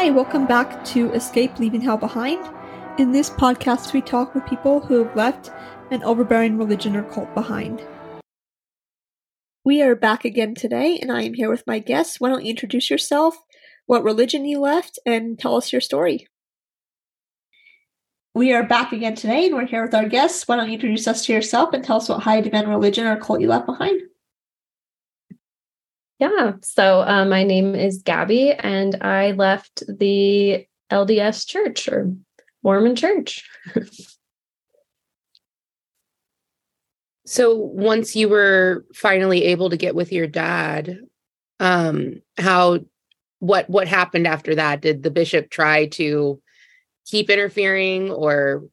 Hi, welcome back to Escape Leaving Hell Behind. In this podcast, we talk with people who have left an overbearing religion or cult behind. We are back again today, and I am here with my guests. Why don't you introduce yourself, what religion you left, and tell us your story? We are back again today, and we're here with our guests. Why don't you introduce us to yourself and tell us what high demand religion or cult you left behind? Yeah. So uh, my name is Gabby, and I left the LDS Church or Mormon Church. so once you were finally able to get with your dad, um, how what what happened after that? Did the bishop try to keep interfering, or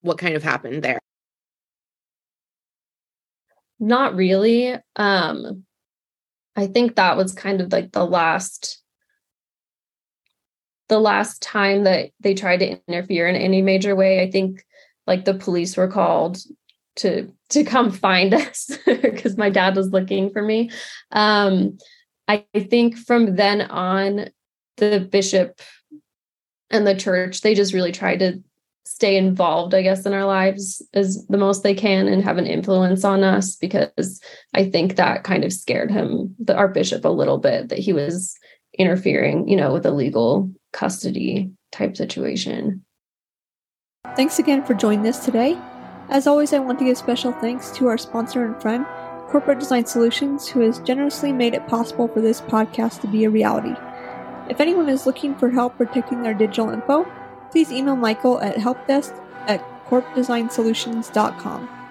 what kind of happened there? Not really. Um, I think that was kind of like the last the last time that they tried to interfere in any major way. I think like the police were called to to come find us because my dad was looking for me. Um I think from then on the bishop and the church they just really tried to stay involved, I guess, in our lives as the most they can and have an influence on us because I think that kind of scared him, the our bishop, a little bit that he was interfering, you know, with a legal custody type situation. Thanks again for joining us today. As always, I want to give special thanks to our sponsor and friend, Corporate Design Solutions, who has generously made it possible for this podcast to be a reality. If anyone is looking for help protecting their digital info, please email Michael at helpdesk at corpdesignsolutions.com.